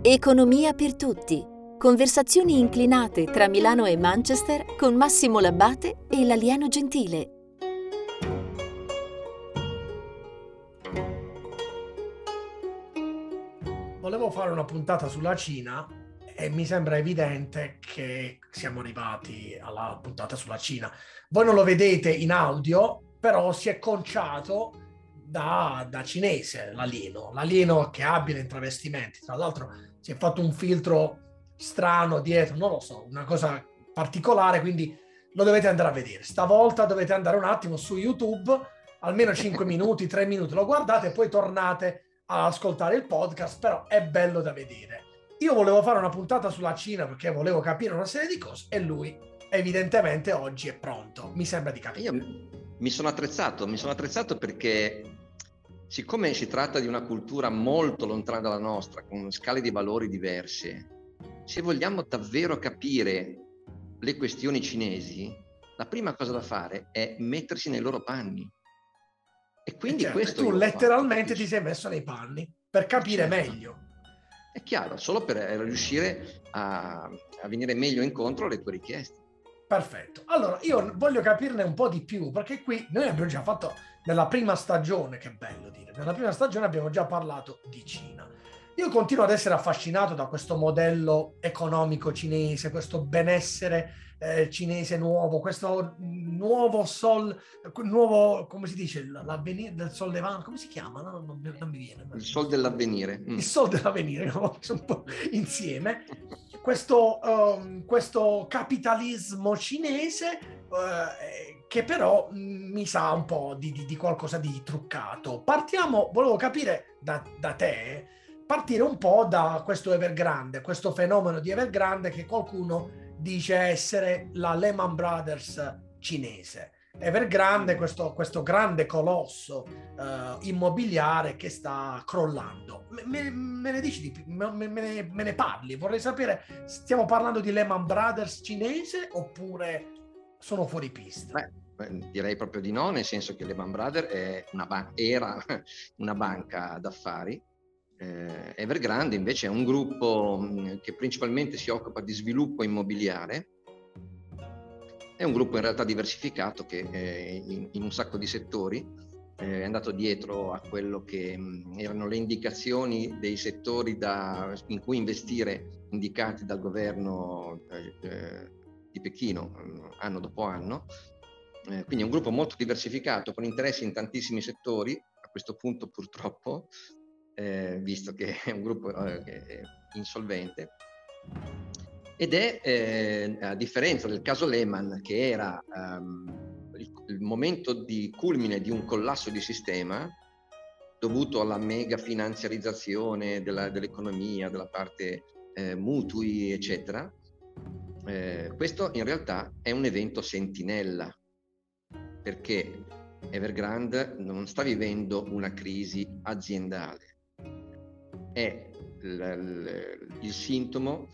Economia per tutti. Conversazioni inclinate tra Milano e Manchester con Massimo Labbate e l'alieno gentile. Volevo fare una puntata sulla Cina e mi sembra evidente che siamo arrivati alla puntata sulla Cina. Voi non lo vedete in audio, però si è conciato da, da cinese l'alieno, l'alieno che abile in travestimenti. Tra l'altro si è fatto un filtro strano dietro, non lo so, una cosa particolare, quindi lo dovete andare a vedere. Stavolta dovete andare un attimo su YouTube, almeno 5 minuti, 3 minuti, lo guardate e poi tornate ad ascoltare il podcast, però è bello da vedere. Io volevo fare una puntata sulla Cina perché volevo capire una serie di cose e lui evidentemente oggi è pronto, mi sembra di capire. Io mi sono attrezzato, mi sono attrezzato perché siccome si tratta di una cultura molto lontana dalla nostra, con scale di valori diverse, se vogliamo davvero capire le questioni cinesi, la prima cosa da fare è mettersi nei loro panni. E quindi certo, questo... Tu letteralmente ti sei messo nei panni per capire certo. meglio. È chiaro, solo per riuscire a, a venire meglio incontro alle tue richieste. Perfetto. Allora, io voglio capirne un po' di più, perché qui noi abbiamo già fatto nella prima stagione, che bello dire, nella prima stagione abbiamo già parlato di Cina. Io continuo ad essere affascinato da questo modello economico cinese, questo benessere eh, cinese nuovo, questo nuovo sol, nuovo, come si dice, l'avvenire del sol levante, come si chiama? No? Non, non, mi viene. Il sol dell'avvenire. Mm. Il sol dell'avvenire, un po' insieme. Questo, um, questo capitalismo cinese uh, che però mm, mi sa un po' di, di, di, qualcosa di truccato. Partiamo, volevo capire da, da te, partire un po' da questo Evergrande, questo fenomeno di Evergrande che qualcuno dice essere la Lehman Brothers cinese. Evergrande, questo, questo grande colosso uh, immobiliare che sta crollando. Me, me ne dici di più? Me, me, me, ne, parli? Vorrei sapere, stiamo parlando di Lehman Brothers cinese oppure sono fuori pista? Beh, direi proprio di no, nel senso che Lehman Brothers una ban- era una banca d'affari eh, Evergrande invece è un gruppo che principalmente si occupa di sviluppo immobiliare, è un gruppo in realtà diversificato che eh, in, in, un sacco di settori eh, è andato dietro a quello che erano le indicazioni dei settori da, in cui investire indicati dal governo eh, eh, di Pechino mm, anno dopo anno. Eh, quindi è un gruppo molto diversificato con interessi in tantissimi settori, a questo punto purtroppo eh, visto che è un gruppo eh, insolvente. Ed è, eh, a differenza del caso Lehman, che era um, il, il, momento di culmine di un collasso di sistema dovuto alla mega finanziarizzazione della, dell'economia, della parte eh, mutui, eccetera, eh, questo in realtà è un evento sentinella, perché Evergrande non sta vivendo una crisi aziendale, è l- l- il sintomo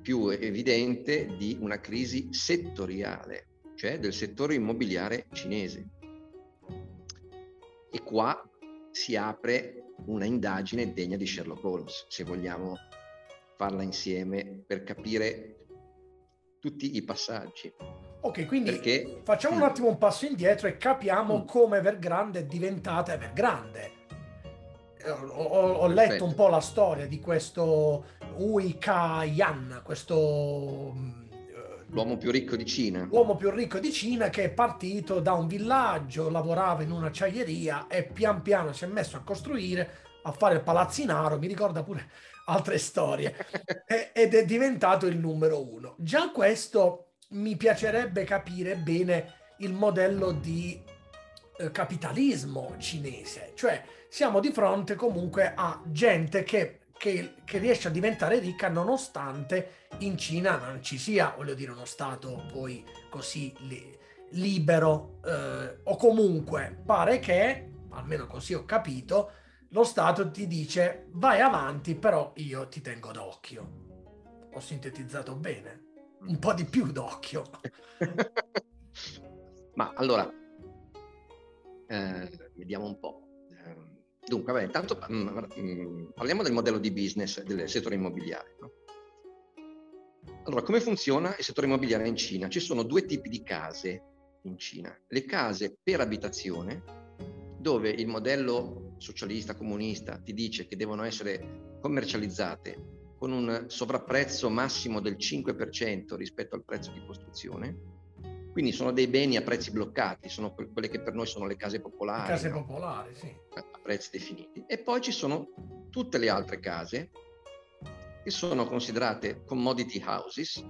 più evidente di una crisi settoriale, cioè del settore immobiliare cinese. E qua si apre una indagine degna di Sherlock Holmes, se vogliamo farla insieme per capire tutti i passaggi. Ok, quindi Perché... facciamo un attimo un passo indietro e capiamo mm. come Evergrande è diventata Evergrande ho, ho, letto un po' la storia di questo Ui Ka-yan, questo mm, l'uomo più ricco di Cina. L'uomo più ricco di Cina che è partito da un villaggio, lavorava in un'acciaieria e pian piano si è messo a costruire, a fare il palazzinaro, mi ricorda pure altre storie, ed è diventato il numero uno. Già questo mi piacerebbe capire bene il modello di eh, capitalismo cinese, cioè siamo di fronte comunque a gente che, che, che, riesce a diventare ricca nonostante in Cina non ci sia, voglio dire, uno Stato poi così li, libero eh, o comunque pare che, almeno così ho capito, lo Stato ti dice vai avanti, però io ti tengo d'occhio. Ho sintetizzato bene, un po' di più d'occhio. Ma allora, eh, vediamo un po'. Dunque, vabbè, intanto mh, mm, parliamo del modello di business del settore immobiliare. No? Allora, come funziona il settore immobiliare in Cina? Ci sono due tipi di case in Cina. Le case per abitazione, dove il modello socialista, comunista ti dice che devono essere commercializzate con un sovrapprezzo massimo del 5% rispetto al prezzo di costruzione, quindi sono dei beni a prezzi bloccati, sono quelle che per noi sono le case popolari. Case no? popolari, sì. A prezzi definiti. E poi ci sono tutte le altre case che sono considerate commodity houses,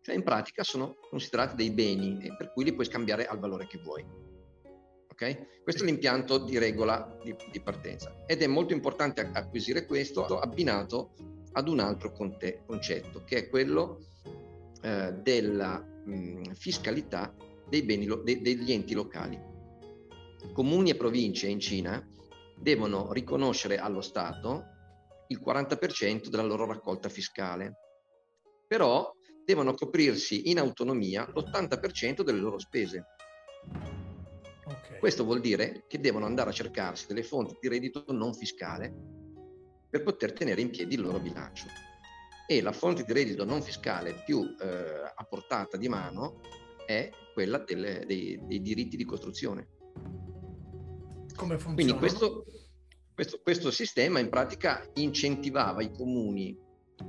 cioè in pratica sono considerate dei beni per cui li puoi scambiare al valore che vuoi. Okay? Questo è l'impianto di regola di, di, partenza ed è molto importante acquisire questo abbinato ad un altro conte, concetto che è quello eh, della mh, fiscalità dei beni de, degli enti locali. Comuni e province in Cina devono riconoscere allo Stato il 40% della loro raccolta fiscale, però devono coprirsi in autonomia l'80% delle loro spese. Okay. Questo vuol dire che devono andare a cercarsi delle fonti di reddito non fiscale per poter tenere in piedi il loro bilancio e la fonte di reddito non fiscale più eh, a portata di mano è quella delle, dei, dei, diritti di costruzione. Come funziona? Quindi questo, questo, questo, sistema in pratica incentivava i comuni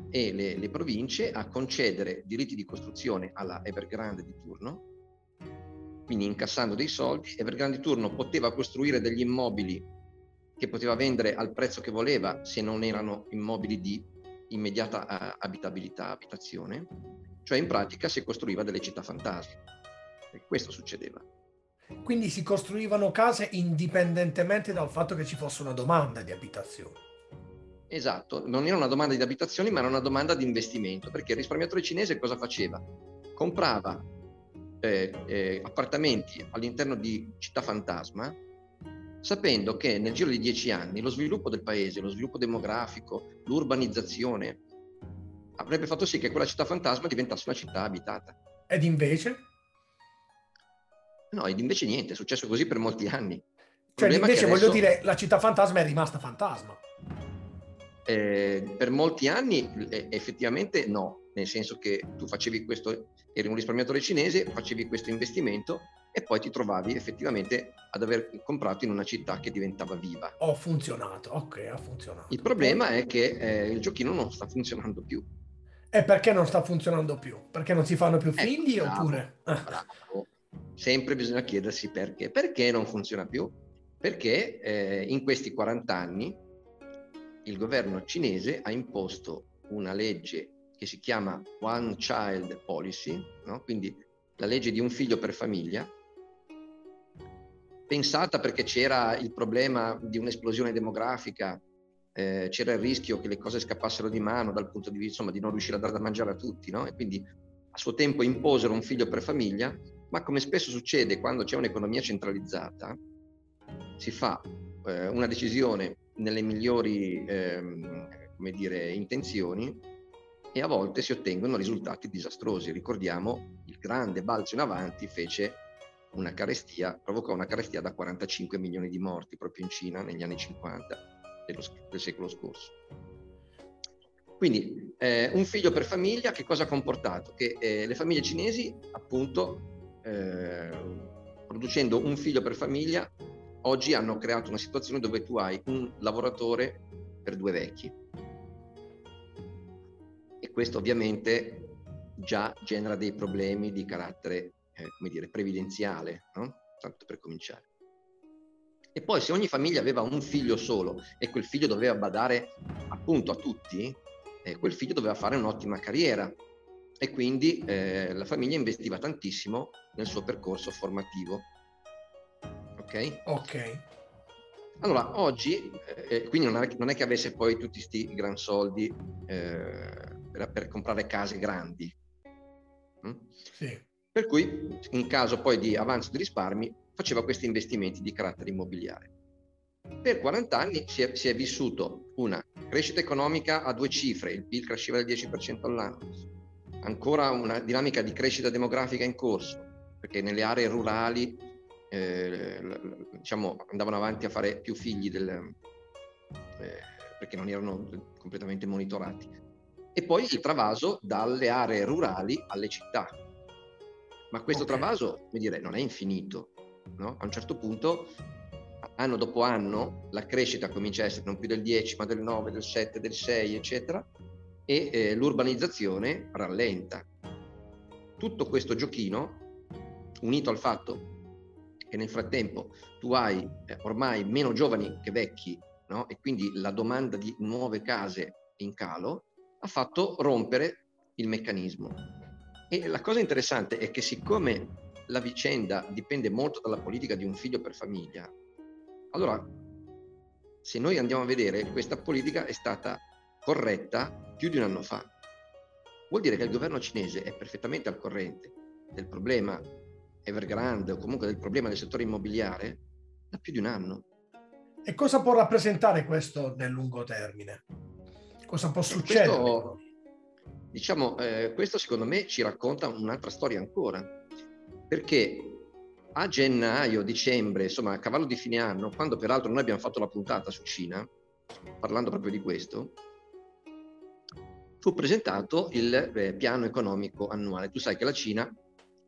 e le, le, province a concedere diritti di costruzione alla Evergrande di turno, quindi incassando dei soldi, Evergrande di turno poteva costruire degli immobili che poteva vendere al prezzo che voleva se non erano immobili di immediata eh, abitabilità, abitazione, cioè in pratica si costruiva delle città fantasmi. E questo succedeva. Quindi si costruivano case indipendentemente dal fatto che ci fosse una domanda di abitazione. Esatto, non era una domanda di abitazioni, ma era una domanda di investimento, perché il risparmiatore cinese cosa faceva? Comprava eh, eh, appartamenti all'interno di città fantasma sapendo che nel giro di dieci anni lo sviluppo del paese, lo sviluppo demografico, l'urbanizzazione avrebbe fatto sì che quella città fantasma diventasse una città abitata. Ed invece? No, ed invece niente, è successo così per molti anni. Cioè, invece adesso... voglio dire, la città fantasma è rimasta fantasma. Eh, per molti anni eh, effettivamente no, nel senso che tu facevi questo, eri un risparmiatore cinese, facevi questo investimento e poi ti trovavi effettivamente ad aver comprato in una città che diventava viva. Ho funzionato, ok, ha funzionato. Il problema è che eh, il giochino non sta funzionando più. E perché non sta funzionando più? Perché non si fanno più ecco, figli eh, oppure? Bravo. Sempre bisogna chiedersi perché. Perché non funziona più? Perché eh, in questi 40 anni il governo cinese ha imposto una legge che si chiama One Child Policy, no? quindi la legge di un figlio per famiglia, pensata perché c'era il problema di un'esplosione demografica, eh, c'era il rischio che le cose scappassero di mano dal punto di vista insomma, di non riuscire a dare da mangiare a tutti, no? e quindi a suo tempo imposero un figlio per famiglia, ma come spesso succede quando c'è un'economia centralizzata, si fa eh, una decisione nelle migliori come dire, intenzioni e a volte si ottengono risultati disastrosi. Ricordiamo il grande balzo in avanti fece una carestia, provocò una carestia da 45 milioni di morti proprio in Cina negli anni 50 dello, del secolo scorso. Quindi eh, un figlio per famiglia che cosa ha comportato? Che eh, le famiglie cinesi appunto eh, producendo un figlio per famiglia oggi hanno creato una situazione dove tu hai un lavoratore per due vecchi. Questo ovviamente già genera dei problemi di carattere eh, come dire, previdenziale, no? tanto per cominciare. E poi se ogni famiglia aveva un figlio solo e quel figlio doveva badare appunto a tutti, eh, quel figlio doveva fare un'ottima carriera e quindi eh, la famiglia investiva tantissimo nel suo percorso formativo. Ok? Ok. Allora, oggi, eh, quindi non è, non è, che avesse poi tutti questi gran soldi eh, per, per, comprare case grandi. Mm? Sì. Per cui, in caso poi di avanzo di risparmi, faceva questi investimenti di carattere immobiliare. Per 40 anni si è, si è vissuto una crescita economica a due cifre, il PIL cresceva del 10% all'anno, ancora una dinamica di crescita demografica in corso, perché nelle aree rurali eh, diciamo, andavano avanti a fare più figli del, eh, perché non erano completamente monitorati. E poi il travaso dalle aree rurali alle città. Ma questo okay. travaso, come dire, non è infinito. No? A un certo punto, anno dopo anno, la crescita comincia a essere non più del 10, ma del 9, del 7, del 6, eccetera, e eh, l'urbanizzazione rallenta. Tutto questo giochino, unito al fatto che nel frattempo tu hai eh, ormai meno giovani che vecchi, no? e quindi la domanda di nuove case in calo, ha fatto rompere il meccanismo. E la cosa interessante è che siccome la vicenda dipende molto dalla politica di un figlio per famiglia, allora se noi andiamo a vedere, questa politica è stata corretta più di un anno fa. Vuol dire che il governo cinese è perfettamente al corrente del problema Evergrande o comunque del problema del settore immobiliare da più di un anno. E cosa può rappresentare questo nel lungo termine? Cosa può succedere? Questo, diciamo, eh, questo secondo me ci racconta un'altra storia ancora, perché a gennaio, dicembre, insomma a cavallo di fine anno, quando peraltro noi abbiamo fatto la puntata su Cina, parlando proprio di questo, fu presentato il eh, piano economico annuale. Tu sai che la Cina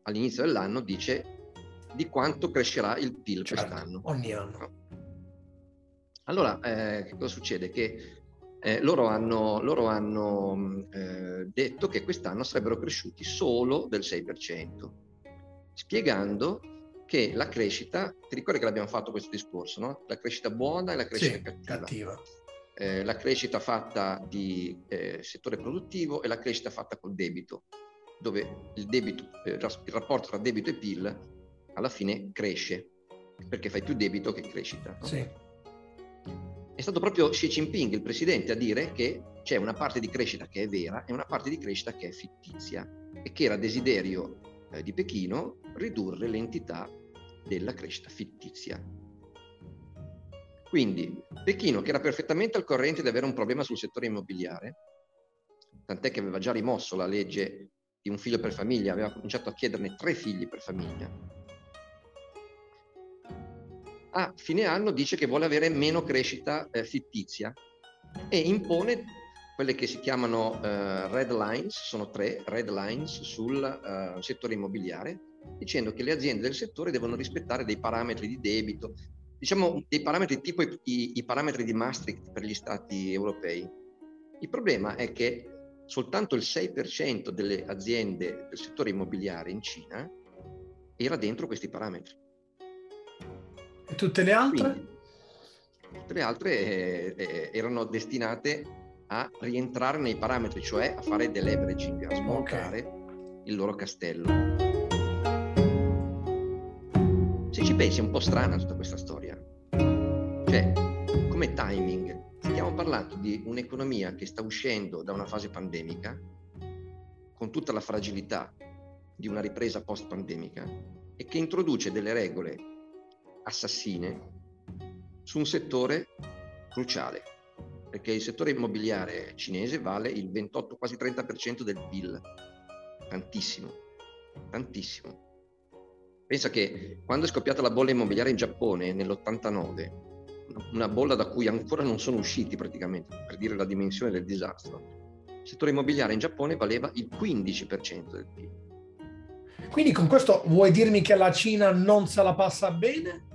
all'inizio dell'anno dice di quanto crescerà il PIL certo, quest'anno. Ogni anno. Allora, eh, che cosa succede? Che eh, loro hanno, loro hanno eh, detto che quest'anno sarebbero cresciuti solo del 6%, spiegando che la crescita, ti ricordi che l'abbiamo fatto questo discorso, no? La crescita buona e la crescita sì, cattiva. cattiva. Eh, la crescita fatta di eh, settore produttivo e la crescita fatta col debito dove il, debito, eh, il rapporto tra debito e PIL alla fine cresce, perché fai più debito che crescita. No? Sì. È stato proprio Xi Jinping, il presidente, a dire che c'è una parte di crescita che è vera e una parte di crescita che è fittizia e che era desiderio eh, di Pechino ridurre l'entità della crescita fittizia. Quindi Pechino, che era perfettamente al corrente di avere un problema sul settore immobiliare, tant'è che aveva già rimosso la legge di un figlio per famiglia, aveva cominciato a chiederne tre figli per famiglia. A fine anno dice che vuole avere meno crescita eh, fittizia e impone quelle che si chiamano eh, red lines, sono tre red lines sul eh, settore immobiliare, dicendo che le aziende del settore devono rispettare dei parametri di debito, diciamo dei parametri tipo i, i, parametri di Maastricht per gli stati europei. Il problema è che soltanto il 6% delle aziende del settore immobiliare in Cina era dentro questi parametri. E tutte le altre? Quindi, tutte le altre eh, eh, erano destinate a rientrare nei parametri, cioè a fare deleveraging, a smontare okay. il loro castello. Se ci pensi è un po' strana tutta questa storia. Cioè, come timing, stiamo parlando di un'economia che sta uscendo da una fase pandemica, con tutta la fragilità di una ripresa post-pandemica, e che introduce delle regole assassine su un settore cruciale, perché il settore immobiliare cinese vale il 28, quasi 30% del PIL, tantissimo, tantissimo. Pensa che quando è scoppiata la bolla immobiliare in Giappone nell'89, una bolla da cui ancora non sono usciti praticamente, per dire la dimensione del disastro. Il settore immobiliare in Giappone valeva il 15% del PIL. Quindi con questo vuoi dirmi che la Cina non se la passa bene?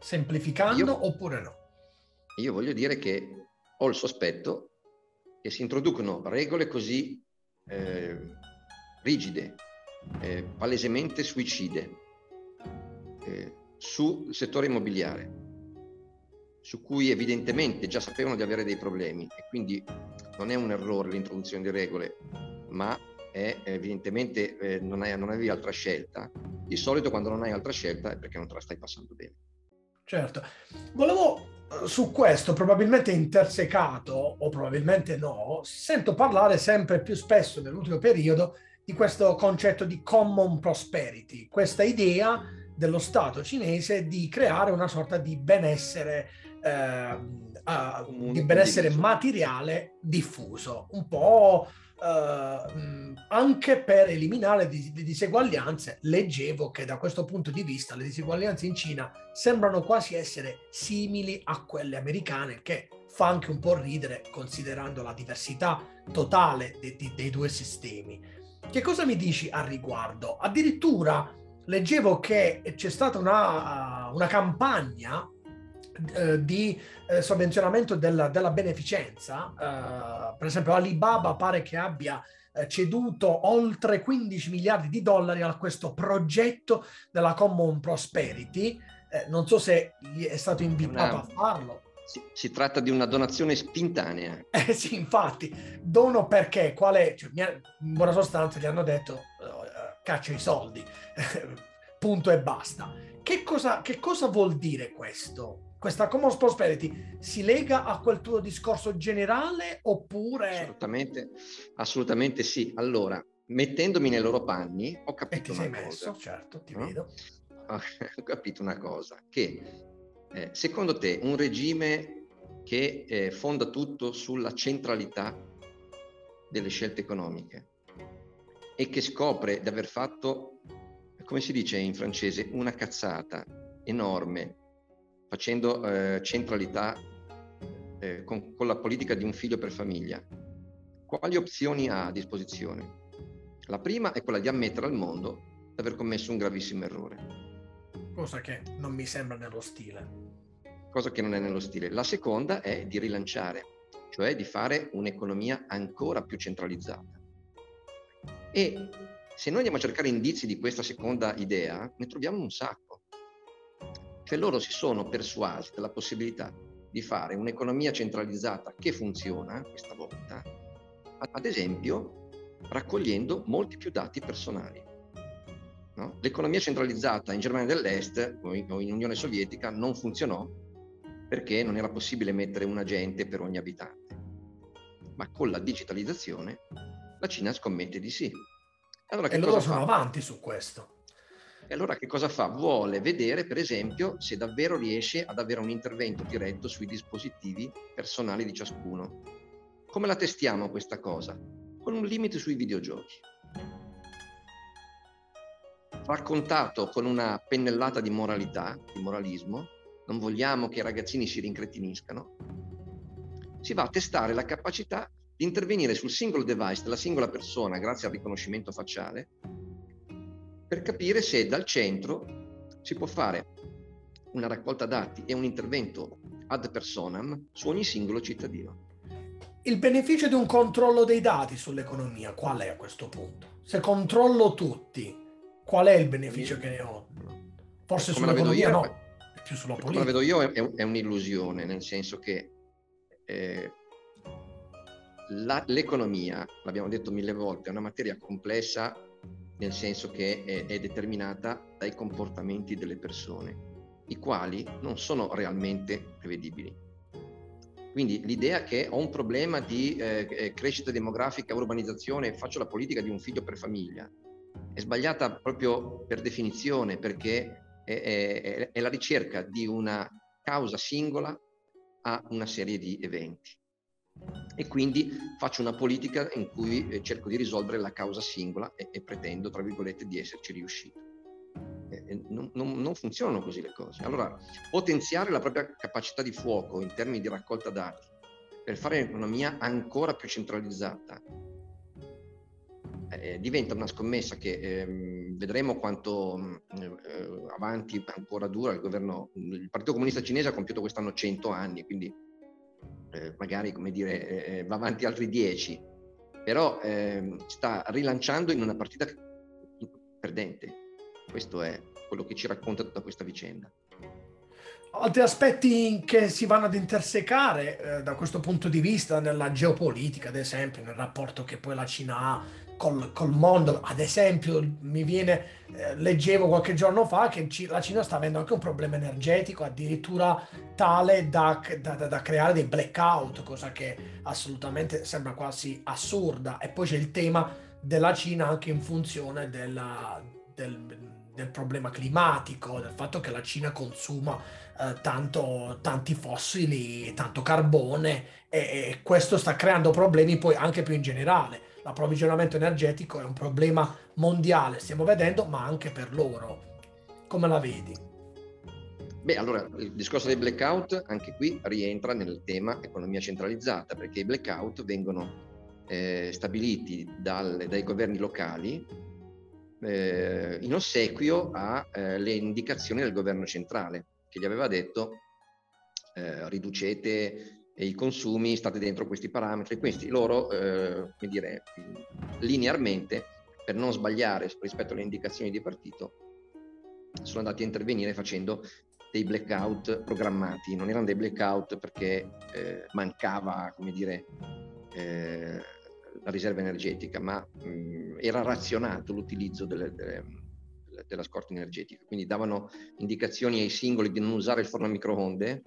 Semplificando io, oppure no? Io voglio dire che ho il sospetto che si introducono regole così eh, rigide, eh, palesemente suicide eh, sul settore immobiliare su cui evidentemente già sapevano di avere dei problemi e quindi non è un errore l'introduzione di regole, ma è evidentemente eh, non, hai, non avevi altra scelta. Di solito quando non hai altra scelta è perché non te la stai passando bene. Certo. Volevo eh, su questo, probabilmente intersecato o probabilmente no, sento parlare sempre più spesso nell'ultimo periodo di questo concetto di common prosperity, questa idea dello Stato cinese di creare una sorta di benessere eh, di benessere materiale diffuso, un po' uh, anche per eliminare le diseguaglianze. Leggevo che da questo punto di vista le diseguaglianze in Cina sembrano quasi essere simili a quelle americane, che fa anche un po' ridere considerando la diversità totale dei, dei, dei due sistemi. Che cosa mi dici al riguardo? Addirittura leggevo che c'è stata una, una campagna eh, di eh, sovvenzionamento della, della beneficenza. Eh, per esempio, Alibaba pare che abbia eh, ceduto oltre 15 miliardi di dollari a questo progetto della Common Prosperity. Non so se è stato invitato a farlo. Si, si, tratta di una donazione spintanea. Eh sì, infatti, dono perché? Qual è? Cioè, in buona sostanza gli hanno detto uh, caccia i soldi, punto e basta. Che cosa, che cosa vuol dire questo? Questa Common Prosperity si lega a quel tuo discorso generale oppure... Assolutamente, assolutamente sì. Allora, mettendomi nei loro panni, ho capito una messo, cosa. certo, ti no? vedo. Ho capito una cosa, che eh, secondo te un regime che eh, fonda tutto sulla centralità delle scelte economiche e che scopre di aver fatto, come si dice in francese, una cazzata enorme, facendo eh, centralità eh, con, con la politica di un figlio per famiglia, quali opzioni ha a disposizione? La prima è quella di ammettere al mondo di aver commesso un gravissimo errore cosa che non mi sembra nello stile. Cosa che non è nello stile. La seconda è di rilanciare, cioè di fare un'economia ancora più centralizzata. E se noi andiamo a cercare indizi di questa seconda idea, ne troviamo un sacco. Cioè loro si sono persuasi della possibilità di fare un'economia centralizzata che funziona questa volta, ad esempio raccogliendo molti più dati personali. No? L'economia centralizzata in Germania dell'Est o in, o in Unione Sovietica non funzionò perché non era possibile mettere un agente per ogni abitante. Ma con la digitalizzazione la Cina scommette di sì. Allora, e loro sono avanti su questo. E allora che cosa fa? Vuole vedere, per esempio, se davvero riesce ad avere un intervento diretto sui dispositivi personali di ciascuno. Come la testiamo questa cosa? Con un limite sui videogiochi raccontato con una pennellata di moralità, di moralismo, non vogliamo che i ragazzini si rincretiniscano, si va a testare la capacità di intervenire sul singolo device della singola persona grazie al riconoscimento facciale per capire se dal centro si può fare una raccolta dati e un intervento ad personam su ogni singolo cittadino. Il beneficio di un controllo dei dati sull'economia qual è a questo punto? Se controllo tutti, qual è il beneficio che ne ho? Forse come sull'economia no, è più sulla politica. Come la vedo io è, è un'illusione, nel senso che eh, la, l'economia, l'abbiamo detto mille volte, è una materia complessa nel senso che è, è, determinata dai comportamenti delle persone, i quali non sono realmente prevedibili. Quindi l'idea che ho un problema di eh, eh crescita demografica, urbanizzazione, faccio la politica di un figlio per famiglia, è sbagliata proprio per definizione perché è, è, è la ricerca di una causa singola a una serie di eventi e quindi faccio una politica in cui eh, cerco di risolvere la causa singola e, e pretendo, tra virgolette, di esserci riuscito. Non, non, non, funzionano così le cose. Allora, potenziare la propria capacità di fuoco in termini di raccolta dati per fare un'economia ancora più centralizzata, eh, diventa una scommessa che eh, vedremo quanto eh, avanti ancora dura il governo. Il Partito Comunista Cinese ha compiuto quest'anno 100 anni, quindi eh, magari come dire, eh, eh, va avanti altri 10, però ehm, sta rilanciando in una partita perdente. Questo è quello che ci racconta tutta questa vicenda. Altri aspetti che si vanno ad intersecare eh, da questo punto di vista nella geopolitica, ad esempio, nel rapporto che poi la Cina ha col, col mondo. Ad esempio, mi viene, eh, leggevo qualche giorno fa che la Cina sta avendo anche un problema energetico, addirittura tale da, da, da creare dei blackout, cosa che assolutamente sembra quasi assurda. E poi c'è il tema della Cina anche in funzione della, del, del problema climatico, del fatto che la Cina consuma eh, tanto, tanti fossili, tanto carbone e, e questo sta creando problemi poi anche più in generale. L'approvvigionamento energetico è un problema mondiale, stiamo vedendo, ma anche per loro. Come la vedi? Beh, allora il discorso dei blackout anche qui rientra nel tema economia centralizzata, perché i blackout vengono eh, stabiliti dal, dai governi locali eh, in ossequio alle eh, indicazioni del governo centrale, che gli aveva detto eh, riducete i consumi, state dentro questi parametri. Questi loro, eh, come dire, linearmente, per non sbagliare rispetto alle indicazioni di partito, sono andati a intervenire facendo dei blackout programmati, non erano dei blackout perché eh, mancava, come dire, eh, la riserva energetica, ma mh, era razionato l'utilizzo delle, delle, della scorta energetica, quindi davano indicazioni ai singoli di non usare il forno a microonde.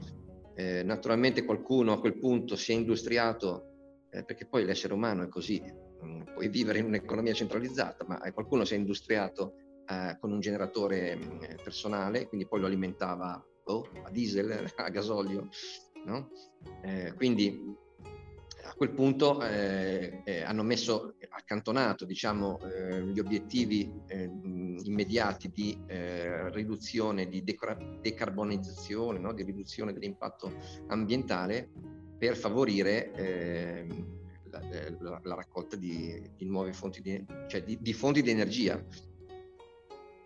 Eh, naturalmente qualcuno a quel punto si è industriato, eh, perché poi l'essere umano è così, puoi vivere in un'economia centralizzata, ma qualcuno si è industriato eh, con un generatore mh, mm, personale, quindi poi lo alimentava oh, a diesel, a gasolio. No? Eh, quindi a quel punto eh, eh, hanno messo accantonato diciamo, eh, gli obiettivi eh, immediati di eh, riduzione, di decarbonizzazione, no? di riduzione dell'impatto ambientale per favorire ehm, la, la, la, raccolta di, di nuove fonti di, cioè di, di fonti di energia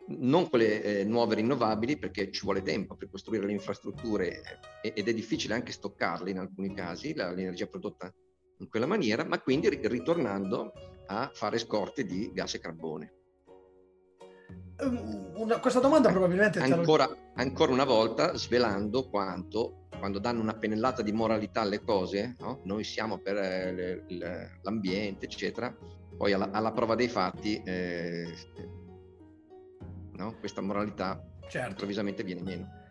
non quelle eh, nuove rinnovabili perché ci vuole tempo per costruire le infrastrutture eh, ed è difficile anche stoccarle in alcuni casi, la, l'energia prodotta in quella maniera, ma quindi ritornando a fare scorte di gas e carbone. Ehm, una, questa domanda probabilmente... Ancora, lo... ancora, una volta svelando quanto, quando danno una pennellata di moralità alle cose, no? noi siamo per eh, le, l'ambiente, eccetera, poi alla, alla prova dei fatti eh, no? questa moralità certo. improvvisamente viene meno.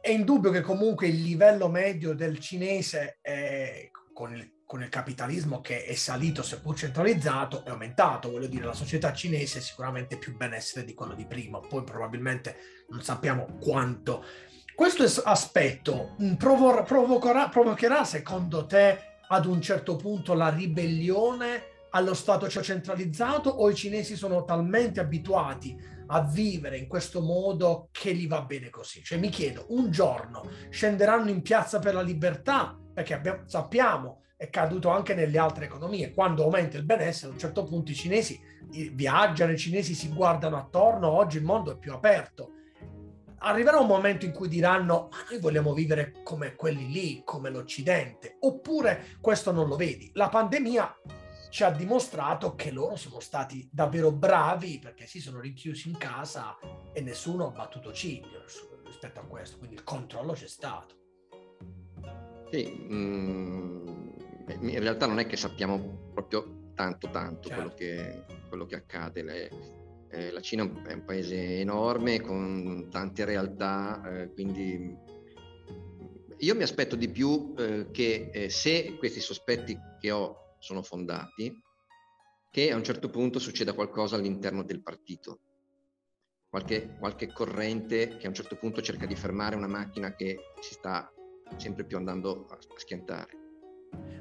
È indubbio che comunque il livello medio del cinese è, con, il, con il capitalismo che è salito seppur centralizzato è aumentato, voglio dire la società cinese è sicuramente più benessere di quello di prima, poi probabilmente non sappiamo quanto. Questo aspetto provocherà, provocherà secondo te ad un certo punto la ribellione allo Stato centralizzato o i cinesi sono talmente abituati a vivere in questo modo che gli va bene così. Cioè mi chiedo, un giorno scenderanno in piazza per la libertà, perché abbiamo, sappiamo è caduto anche nelle altre economie, quando aumenta il benessere a un certo punto i cinesi viaggiano, i cinesi si guardano attorno, oggi il mondo è più aperto. Arriverà un momento in cui diranno ma noi vogliamo vivere come quelli lì, come l'Occidente, oppure questo non lo vedi. La pandemia ci ha dimostrato che loro sono stati davvero bravi perché si sono rinchiusi in casa e nessuno ha battuto ciglio rispetto a questo, quindi il controllo c'è stato. Sì, mm, in realtà non è che sappiamo proprio tanto tanto certo. quello, che, quello, che, accade. Le, eh, la Cina è un paese enorme con tante realtà, eh, quindi io mi aspetto di più eh, che eh, se questi sospetti che ho sono fondati, che a un certo punto succeda qualcosa all'interno del partito. Qualche, qualche corrente che a un certo punto cerca di fermare una macchina che si sta sempre più andando a, a schiantare.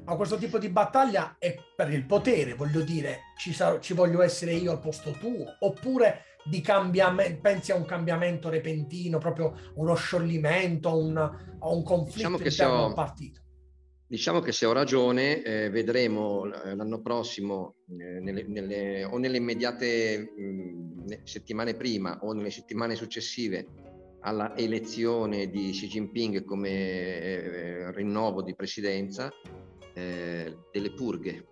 Ma questo tipo di battaglia è per il potere, voglio dire, ci, sarò, ci voglio essere io al posto tuo, oppure di cambiamento, pensi a un cambiamento repentino, proprio uno scioglimento, a un, a un conflitto diciamo interno al partito? Diciamo che se ho ragione eh, vedremo l'anno prossimo eh, nelle, nelle, o nelle immediate mh, settimane prima o nelle settimane successive alla elezione di Xi Jinping come eh, rinnovo di presidenza eh, delle purghe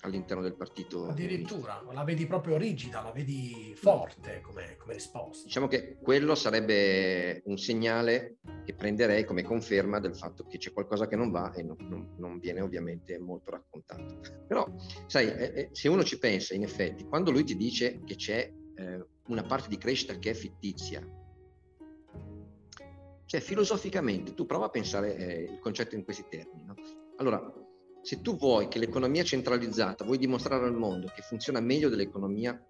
all'interno del partito. Addirittura, la vedi proprio rigida, la vedi forte come, come, risposta. Diciamo che quello sarebbe un segnale che prenderei come conferma del fatto che c'è qualcosa che non va e non, non, non viene ovviamente molto raccontato. Però, sai, eh, eh, se uno ci pensa, in effetti, quando lui ti dice che c'è eh, una parte di crescita che è fittizia, cioè filosoficamente tu prova a pensare eh, il concetto in questi termini. No? Allora, se tu vuoi che l'economia centralizzata, vuoi dimostrare al mondo che funziona meglio dell'economia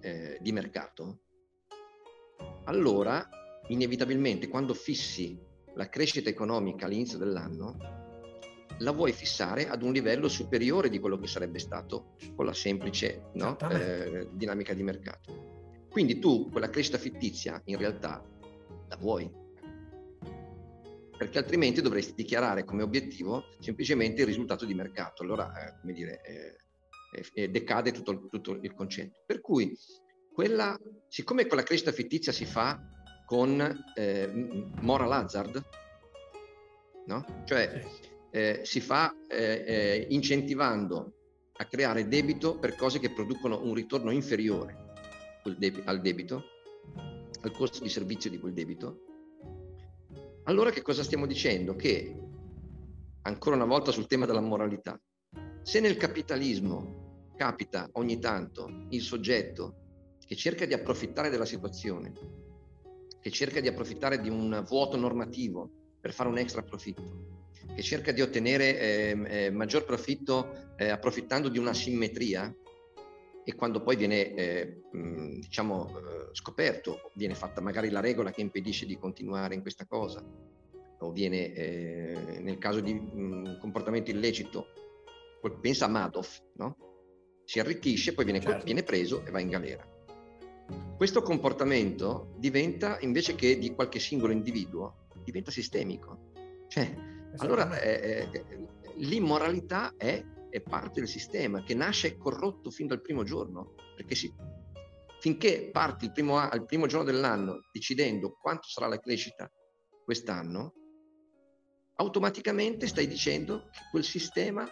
eh, di mercato, allora inevitabilmente quando fissi la crescita economica all'inizio dell'anno, la vuoi fissare ad un livello superiore di quello che sarebbe stato con la semplice no? eh, dinamica di mercato. Quindi tu quella crescita fittizia in realtà la vuoi, perché altrimenti dovresti dichiarare come obiettivo semplicemente il risultato di mercato. Allora, eh, come dire, eh, eh, decade tutto, tutto, il concetto. Per cui, quella, siccome quella crescita fittizia si fa con eh, moral hazard, no? cioè eh, si fa eh, eh, incentivando a creare debito per cose che producono un ritorno inferiore al debito, al costo di servizio di quel debito, allora che cosa stiamo dicendo? Che, ancora una volta sul tema della moralità, se nel capitalismo capita ogni tanto il soggetto che cerca di approfittare della situazione, che cerca di approfittare di un vuoto normativo per fare un extra profitto, che cerca di ottenere eh, eh, maggior profitto eh, approfittando di una simmetria e quando poi viene eh, diciamo, eh, scoperto, viene fatta magari la regola che impedisce di continuare in questa cosa o viene eh, nel caso di un comportamento illecito, pensa a Madoff, no? si arricchisce, poi viene, certo. viene preso e va in galera. Questo comportamento diventa, invece che di qualche singolo individuo, diventa sistemico. Cioè, allora, eh, eh, l'immoralità è, è, parte del sistema che nasce corrotto fin dal primo giorno, perché si, finché parti il primo, il primo giorno dell'anno decidendo quanto sarà la crescita quest'anno, automaticamente stai dicendo che quel sistema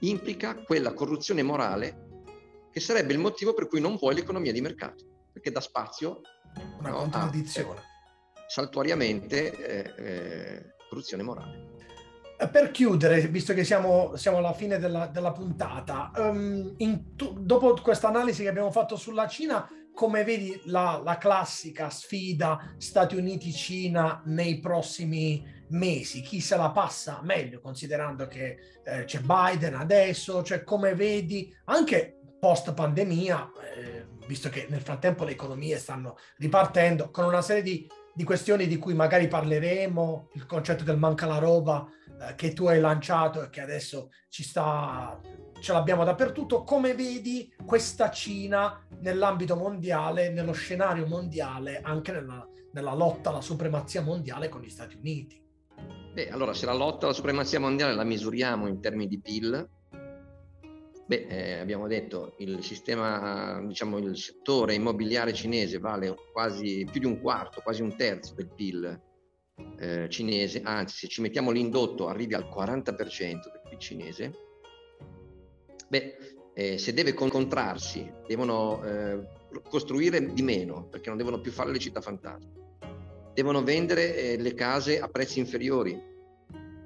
implica quella corruzione morale che sarebbe il motivo per cui non vuoi l'economia di mercato, perché dà spazio una no, contraddizione. A, eh, saltuariamente eh, eh, corruzione morale. Per chiudere, visto che siamo, siamo alla fine della, della puntata, um, tu, dopo questa analisi che abbiamo fatto sulla Cina, come vedi la, la classica sfida Stati Uniti-Cina nei prossimi mesi? Chi se la passa meglio, considerando che eh, c'è Biden adesso, cioè come vedi anche post pandemia, eh, visto che nel frattempo le economie stanno ripartendo, con una serie di di questioni di cui magari parleremo, il concetto del manca la roba eh, che tu hai lanciato e che adesso ci sta, ce l'abbiamo dappertutto. Come vedi questa Cina nell'ambito mondiale, nello scenario mondiale, anche nella, nella lotta alla supremazia mondiale con gli Stati Uniti? Beh, allora se la lotta alla supremazia mondiale la misuriamo in termini di PIL, Beh, eh, abbiamo detto il sistema, diciamo il settore immobiliare cinese vale quasi più di un quarto, quasi un terzo del PIL eh, cinese, anzi se ci mettiamo l'indotto arrivi al 40% del PIL cinese. Beh, eh, se deve concentrarsi, devono eh, costruire di meno perché non devono più fare le città fantasma, devono vendere eh, le case a prezzi inferiori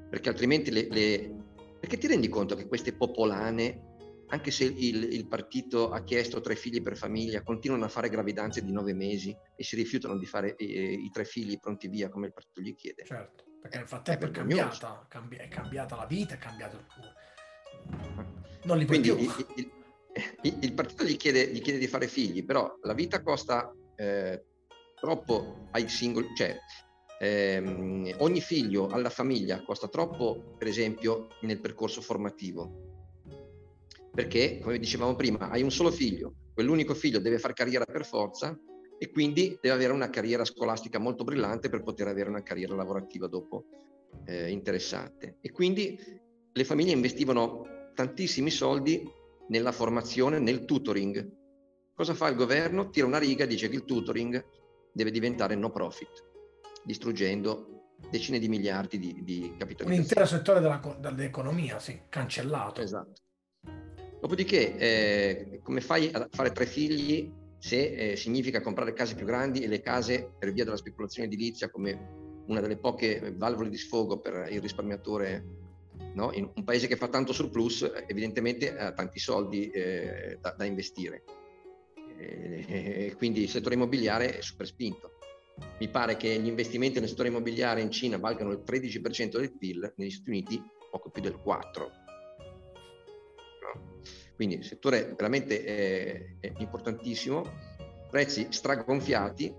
perché altrimenti le, le... Perché ti rendi conto che queste popolane anche se il, il, partito ha chiesto tre figli per famiglia, continuano a fare gravidanze di nove mesi e si rifiutano di fare eh, i tre figli pronti via come il partito gli chiede. Certo, perché nel frattempo è, è, cambiata, cambi- è cambiata la vita, è cambiato il... Non li Quindi più. Il, il, il, partito gli chiede, gli chiede, di fare figli, però la vita costa eh, troppo ai singoli, cioè ehm, ogni figlio alla famiglia costa troppo, per esempio, nel percorso formativo perché, come dicevamo prima, hai un solo figlio, quell'unico figlio deve fare carriera per forza e quindi deve avere una carriera scolastica molto brillante per poter avere una carriera lavorativa dopo eh, interessante. E quindi le famiglie investivano tantissimi soldi nella formazione, nel tutoring. Cosa fa il governo? Tira una riga e dice che il tutoring deve diventare no profit, distruggendo decine di miliardi di, di capitalizzazione. Un intero settore della, dell'economia, sì, cancellato. Esatto. Dopodiché, eh, come fai a fare tre figli se eh, significa comprare case più grandi e le case per via della speculazione edilizia come una delle poche valvole di sfogo per il risparmiatore no? in un paese che fa tanto surplus evidentemente ha tanti soldi eh, da, da, investire e quindi il settore immobiliare è super spinto mi pare che gli investimenti nel settore immobiliare in Cina valgano il 13% del PIL negli Stati Uniti poco più del 4% quindi il settore veramente è, è importantissimo prezzi stragonfiati,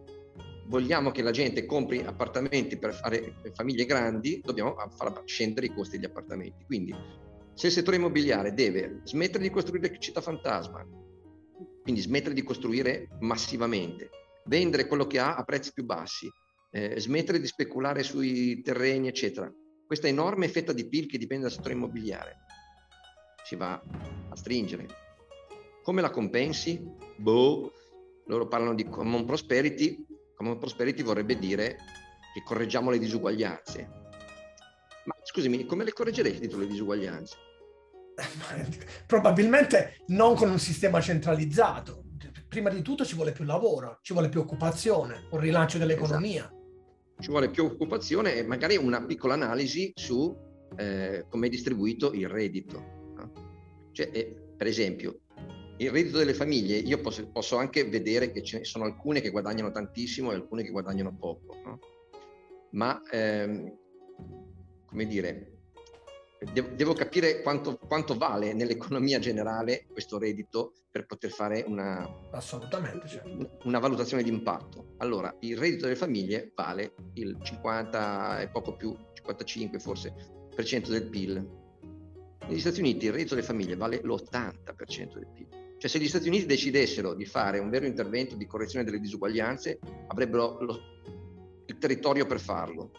vogliamo che la gente compri appartamenti per fare famiglie grandi, dobbiamo far scendere i costi degli appartamenti. Quindi se il settore immobiliare deve smettere di costruire città fantasma, quindi smettere di costruire massivamente, vendere quello che ha a prezzi più bassi, eh, smettere di speculare sui terreni, eccetera, questa enorme fetta di PIL che dipende dal settore immobiliare si va a stringere. Come la compensi? Boh, loro parlano di common prosperity, common prosperity vorrebbe dire che correggiamo le disuguaglianze. Ma scusami, come le correggeresti tu le disuguaglianze? Probabilmente non con un sistema centralizzato. Prima di tutto ci vuole più lavoro, ci vuole più occupazione, un rilancio dell'economia. Esatto. Ci vuole più occupazione e magari una piccola analisi su eh, come è distribuito il reddito. Cioè, eh, per esempio, il reddito delle famiglie, io posso, posso, anche vedere che ce ne sono alcune che guadagnano tantissimo e alcune che guadagnano poco, no? ma ehm, come dire, devo, devo capire quanto, quanto, vale nell'economia generale questo reddito per poter fare una, certo. una valutazione di impatto. Allora, il reddito delle famiglie vale il 50 e poco più, 55 forse, per cento del PIL. Negli Stati Uniti il reddito delle famiglie vale l'80% del PIL. Cioè se gli Stati Uniti decidessero di fare un vero intervento di correzione delle disuguaglianze, avrebbero lo, il territorio per farlo.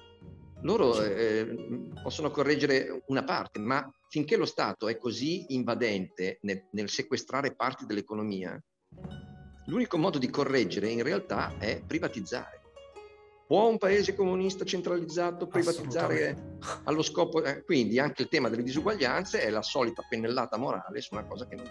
Loro eh, possono correggere una parte, ma finché lo Stato è così invadente nel, nel sequestrare parti dell'economia, l'unico modo di correggere in realtà è privatizzare. Può un paese comunista centralizzato privatizzare allo scopo? Eh, quindi anche il tema delle disuguaglianze è la solita pennellata morale su una cosa che non,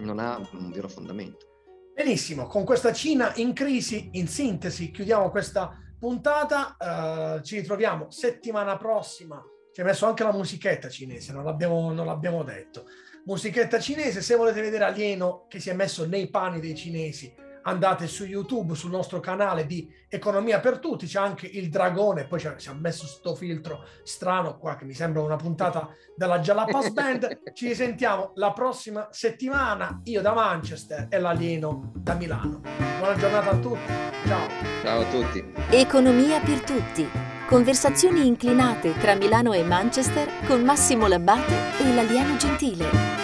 non ha un vero fondamento. Benissimo, con questa Cina in crisi, in sintesi, chiudiamo questa puntata. Uh, ci ritroviamo settimana prossima. Ci hai messo anche la musichetta cinese, non l'abbiamo, non l'abbiamo detto. Musichetta cinese, se volete vedere Alieno che si è messo nei panni dei cinesi, andate su YouTube, sul nostro canale di Economia per Tutti, c'è anche il dragone, poi ci ha messo sto filtro strano qua che mi sembra una puntata della Jalapas Band. Ci risentiamo la prossima settimana, io da Manchester e l'alieno da Milano. Buona giornata a tutti, ciao. Ciao a tutti. Economia per Tutti. Conversazioni inclinate tra Milano e Manchester con Massimo Labbate e l'alieno gentile.